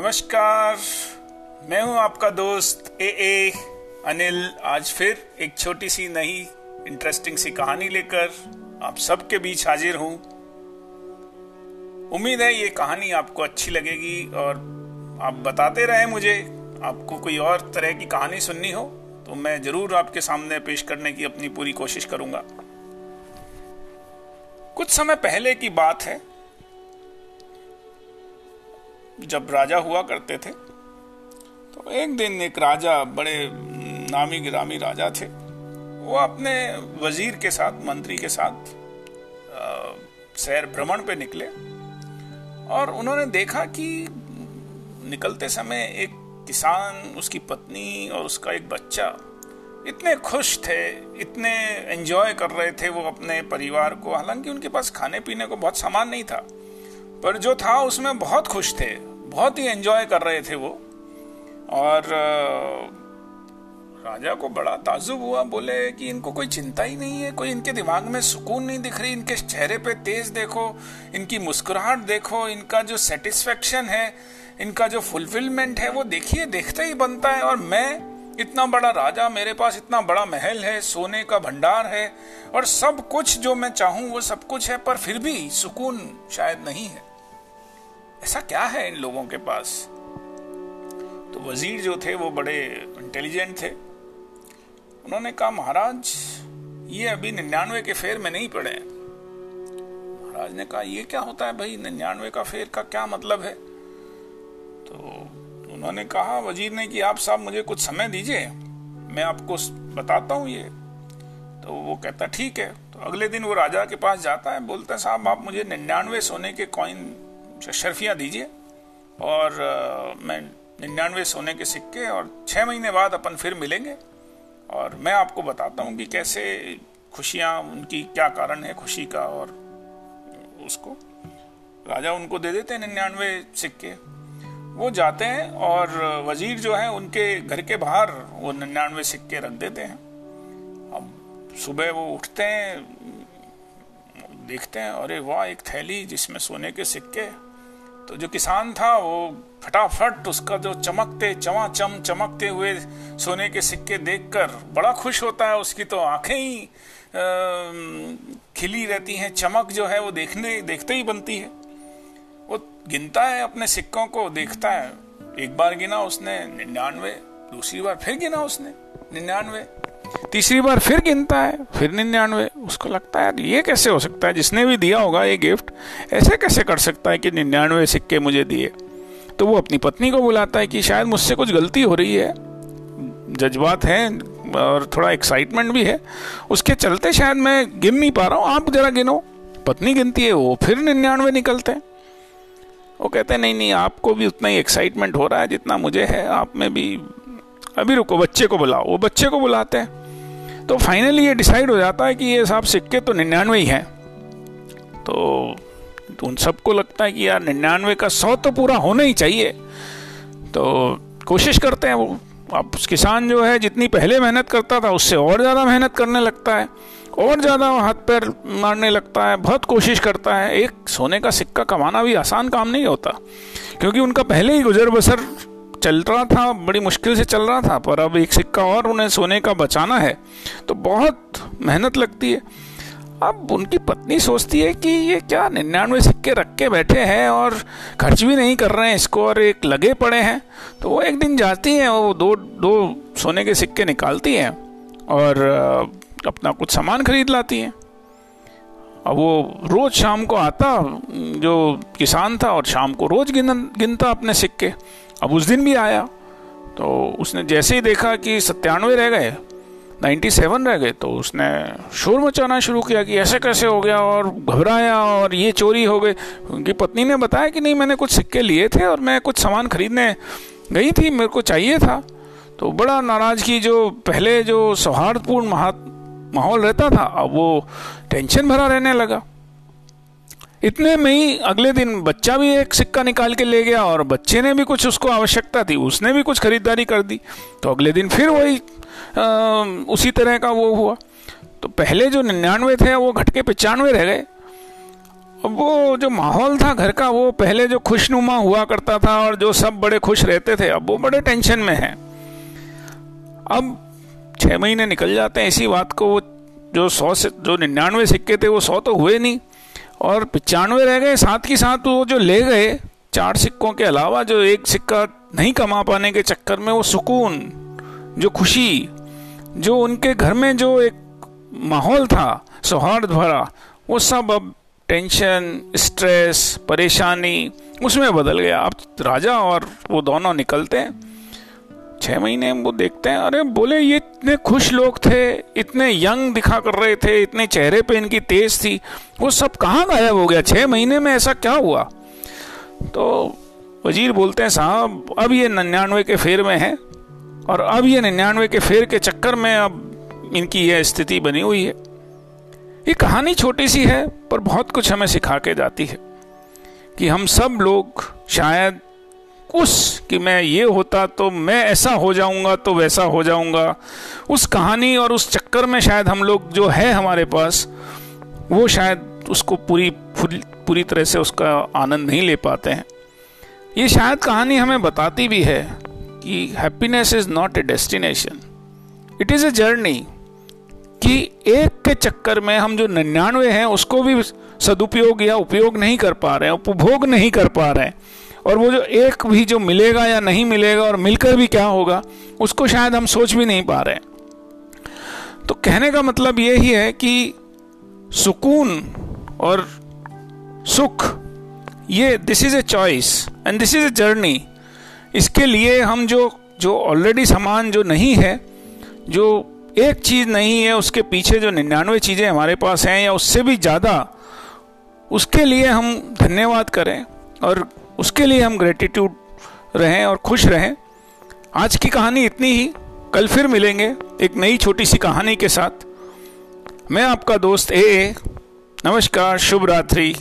नमस्कार, मैं हूँ आपका दोस्त ए ए अनिल। आज फिर एक छोटी सी नई इंटरेस्टिंग सी कहानी लेकर आप सबके बीच हाजिर हूँ। उम्मीद है ये कहानी आपको अच्छी लगेगी और आप बताते रहे मुझे। आपको कोई और तरह की कहानी सुननी हो तो मैं ज़रूर आपके सामने पेश करने की अपनी पूरी कोशिश करूँगा। कुछ समय पहले की बात है जब राजा हुआ करते थे तो एक दिन एक राजा बड़े नामी गिरामी राजा थे। वो अपने वज़ीर के साथ, मंत्री के साथ सैर भ्रमण पे निकले और उन्होंने देखा कि निकलते समय एक किसान, उसकी पत्नी और उसका एक बच्चा इतने खुश थे, इतने एंजॉय कर रहे थे वो अपने परिवार को। हालाँकि उनके पास खाने पीने को बहुत सामान नहीं था, पर जो था उसमें बहुत खुश थे। बहुत ही एंजॉय कर रहे थे वो। और राजा को बड़ा ताजुब हुआ, बोले कि इनको कोई चिंता ही नहीं है, कोई इनके दिमाग में सुकून नहीं दिख रही, इनके चेहरे पे तेज देखो, इनकी मुस्कुराहट देखो, इनका जो सेटिस्फेक्शन है, इनका जो फुलफिलमेंट है, वो देखिए, देखते ही बनता है। और मैं इतना बड़ा राजा, मेरे पास इतना बड़ा महल है, सोने का भंडार है, और सब कुछ जो मैं चाहूँ, वो सब कुछ है, पर फिर भी सुकून शायद नहीं है। ऐसा क्या है इन लोगों के पास? तो वज़ीर जो थे, वो बड़े इंटेलिजेंट थे। उन्होंने कहा, महाराज, ये अभी निन्यानवे के फेर में नहीं पड़े महाराज ने कहा, ये क्या होता है भाई? निन्यानवे का फेर का क्या मतलब है? तो उन्होंने कहा, वज़ीर ने कि आप साहब मुझे कुछ समय दीजिए, मैं आपको बताता हूँ ये। तो वो कहता, ठीक है। तो अगले दिन वो राजा के पास जाता है, बोलता है, साहब, आप मुझे निन्यानवे सोने के कॉइन शर्फियाँ दीजिए। और आ, मैं निन्यानवे सोने के सिक्के और छः महीने बाद अपन फिर मिलेंगे। और मैं आपको बताता हूँ कि कैसे खुशियाँ उनकी क्या कारण है खुशी का और उसको। राजा उनको दे देते हैं निन्यानवे सिक्के। वो जाते हैं और वज़ीर जो है उनके घर के बाहर वो निन्यानवे सिक्के रख देते हैं। अब सुबह वो उठते हैं देखते हैं अरे वाह एक थैली जिसमें सोने के सिक्के तो जो किसान था, वो फटाफट उसका जो चमकते, चमाचम, चमकते हुए सोने के सिक्के देखकर बड़ा खुश होता है। उसकी तो आँखें ही खिली रहती हैं। चमक जो है, वो देखने, देखते ही बनती है। वो गिनता है अपने सिक्कों को, देखता है। एक बार गिना उसने, निन्यानवे। दूसरी बार फिर गिना उसने, निन्यानवे। तीसरी बार फिर गिनता है, फिर निन्यानवे। उसको लगता है ये कैसे हो सकता है? जिसने भी दिया होगा ये गिफ्ट ऐसे कैसे कर सकता है कि निन्यानवे सिक्के मुझे दिए? तो वो अपनी पत्नी को बुलाता है कि शायद मुझसे कुछ गलती हो रही है। जज्बात हैं और थोड़ा एक्साइटमेंट भी है। उसके चलते शायद मैं गिन नहीं पा रहा हूँ, आप जरा गिनो। पत्नी गिनती है, वो फिर निन्यानवे निकलते हैं। वो कहते हैं, नहीं नहीं, आपको भी उतना ही एक्साइटमेंट हो रहा है जितना मुझे है, आप में भी अभी रुको बच्चे को बुलाओ। वो बच्चे को बुलाते हैं। तो फाइनली ये डिसाइड हो जाता है कि ये साहब सिक्के तो निन्यानवे ही हैं। तो, उन सबको लगता है कि यार निन्यानवे का सौ तो पूरा होना ही चाहिए। तो कोशिश करते हैं वो। अब किसान जो है जितनी पहले मेहनत करता था उससे और ज़्यादा मेहनत करने लगता है और ज़्यादा हाथ पैर मारने लगता है बहुत कोशिश करता है। एक सोने का सिक्का कमाना भी आसान काम नहीं होता क्योंकि उनका पहले ही गुजर बसर चल रहा था, बड़ी मुश्किल से चल रहा था, पर अब एक सिक्का और उन्हें सोने का बचाना है तो बहुत मेहनत लगती है। अब उनकी पत्नी सोचती है कि ये क्या निन्यानवे सिक्के रख के बैठे हैं और खर्च भी नहीं कर रहे हैं इसको और एक लगे पड़े हैं। तो वो एक दिन जाती हैं, वो दो दो सोने के सिक्के निकालती हैं और अपना कुछ सामान खरीद लाती हैं। अब वो रोज़ शाम को आता, जो किसान था और शाम को रोज़ गिन गिनता अपने सिक्के। अब उस दिन भी आया। तो उसने जैसे ही देखा कि सत्तानवे रह गए नाइन्टी सेवन रह गए तो उसने शोर मचाना शुरू किया कि ऐसे कैसे हो गया और घबराया और ये चोरी हो गई। उनकी पत्नी ने बताया कि नहीं, मैंने कुछ सिक्के लिए थे और मैं कुछ सामान खरीदने गई थी, मेरे को चाहिए था। तो बड़ा नाराज़गी जो पहले जो सौहार्दपूर्ण माहौल रहता था, अब वो टेंशन भरा रहने लगा। इतने में ही अगले दिन बच्चा भी एक सिक्का निकाल के ले गया और बच्चे ने भी कुछ उसको आवश्यकता थी, उसने भी कुछ खरीदारी कर दी। तो अगले दिन फिर वही उसी तरह का वो हुआ। तो पहले जो निन्यानवे थे, वो घट के पचानवे रह गए। अब वो जो माहौल था घर का, वो पहले जो खुशनुमा हुआ करता था और जो सब बड़े खुश रहते थे, अब वो बड़े टेंशन में हैं। अब छः महीने निकल जाते हैं, इसी बात को वो जो सौ से, जो निन्यानवे सिक्के थे, वो सौ तो हुए नहीं। और पचानवे रह गए, साथ ही साथ वो जो ले गए, चार सिक्कों के अलावा जो एक सिक्का नहीं कमा पाने के चक्कर में वो सुकून, जो खुशी, जो उनके घर में जो एक माहौल था, सौहार्द भरा, वो सब अब टेंशन, स्ट्रेस, परेशानी, उसमें बदल गया। अब राजा और वो दोनों निकलते हैं। छह महीने वो देखते हैं। अरे बोले, ये इतने खुश लोग थे, इतने यंग दिखा कर रहे थे, इतने चेहरे पे इनकी तेज थी। वो सब कहाँ गायब हो गया? छह महीने में ऐसा क्या हुआ? तो वज़ीर बोलते हैं, साहब, अब ये निन्यानवे के फेर में है, और अब ये निन्यानवे के फेर के चक्कर में अब इनकी यह स्थिति बनी हुई है। ये कहानी छोटी सी है, पर बहुत कुछ हमें सिखा के जाती है कि हम सब लोग शायद उस कि मैं ये होता तो मैं ऐसा हो जाऊँगा तो वैसा हो जाऊँगा। उस कहानी और उस चक्कर में शायद हम लोग जो है हमारे पास, वो शायद उसको पूरी पूरी तरह से उसका आनंद नहीं ले पाते हैं। ये शायद कहानी हमें बताती भी है कि happiness is not a destination it is a journey कि एक के चक्कर में हम जो निन्यानवे हैं, उसको भी सदुपयोग या उपयोग नहीं कर पा रहे हैं, उपभोग नहीं कर पा रहे हैं। और वो जो एक भी जो मिलेगा या नहीं मिलेगा और मिलकर भी क्या होगा, उसको शायद हम सोच भी नहीं पा रहे तो कहने का मतलब ये ही है कि सुकून और सुख, ये this is a choice and this is a journey इसके लिए हम जो जो ऑलरेडी सामान जो नहीं है, जो एक चीज़ नहीं है, उसके पीछे जो निन्यानवे चीज़ें हमारे पास हैं या उससे भी ज़्यादा, उसके लिए हम धन्यवाद करें और उसके लिए हम ग्रेटिट्यूड रहें और खुश रहें। आज की कहानी इतनी ही। कल फिर मिलेंगे एक नई छोटी सी कहानी के साथ। मैं आपका दोस्त ए ए। नमस्कार, शुभ रात्रि।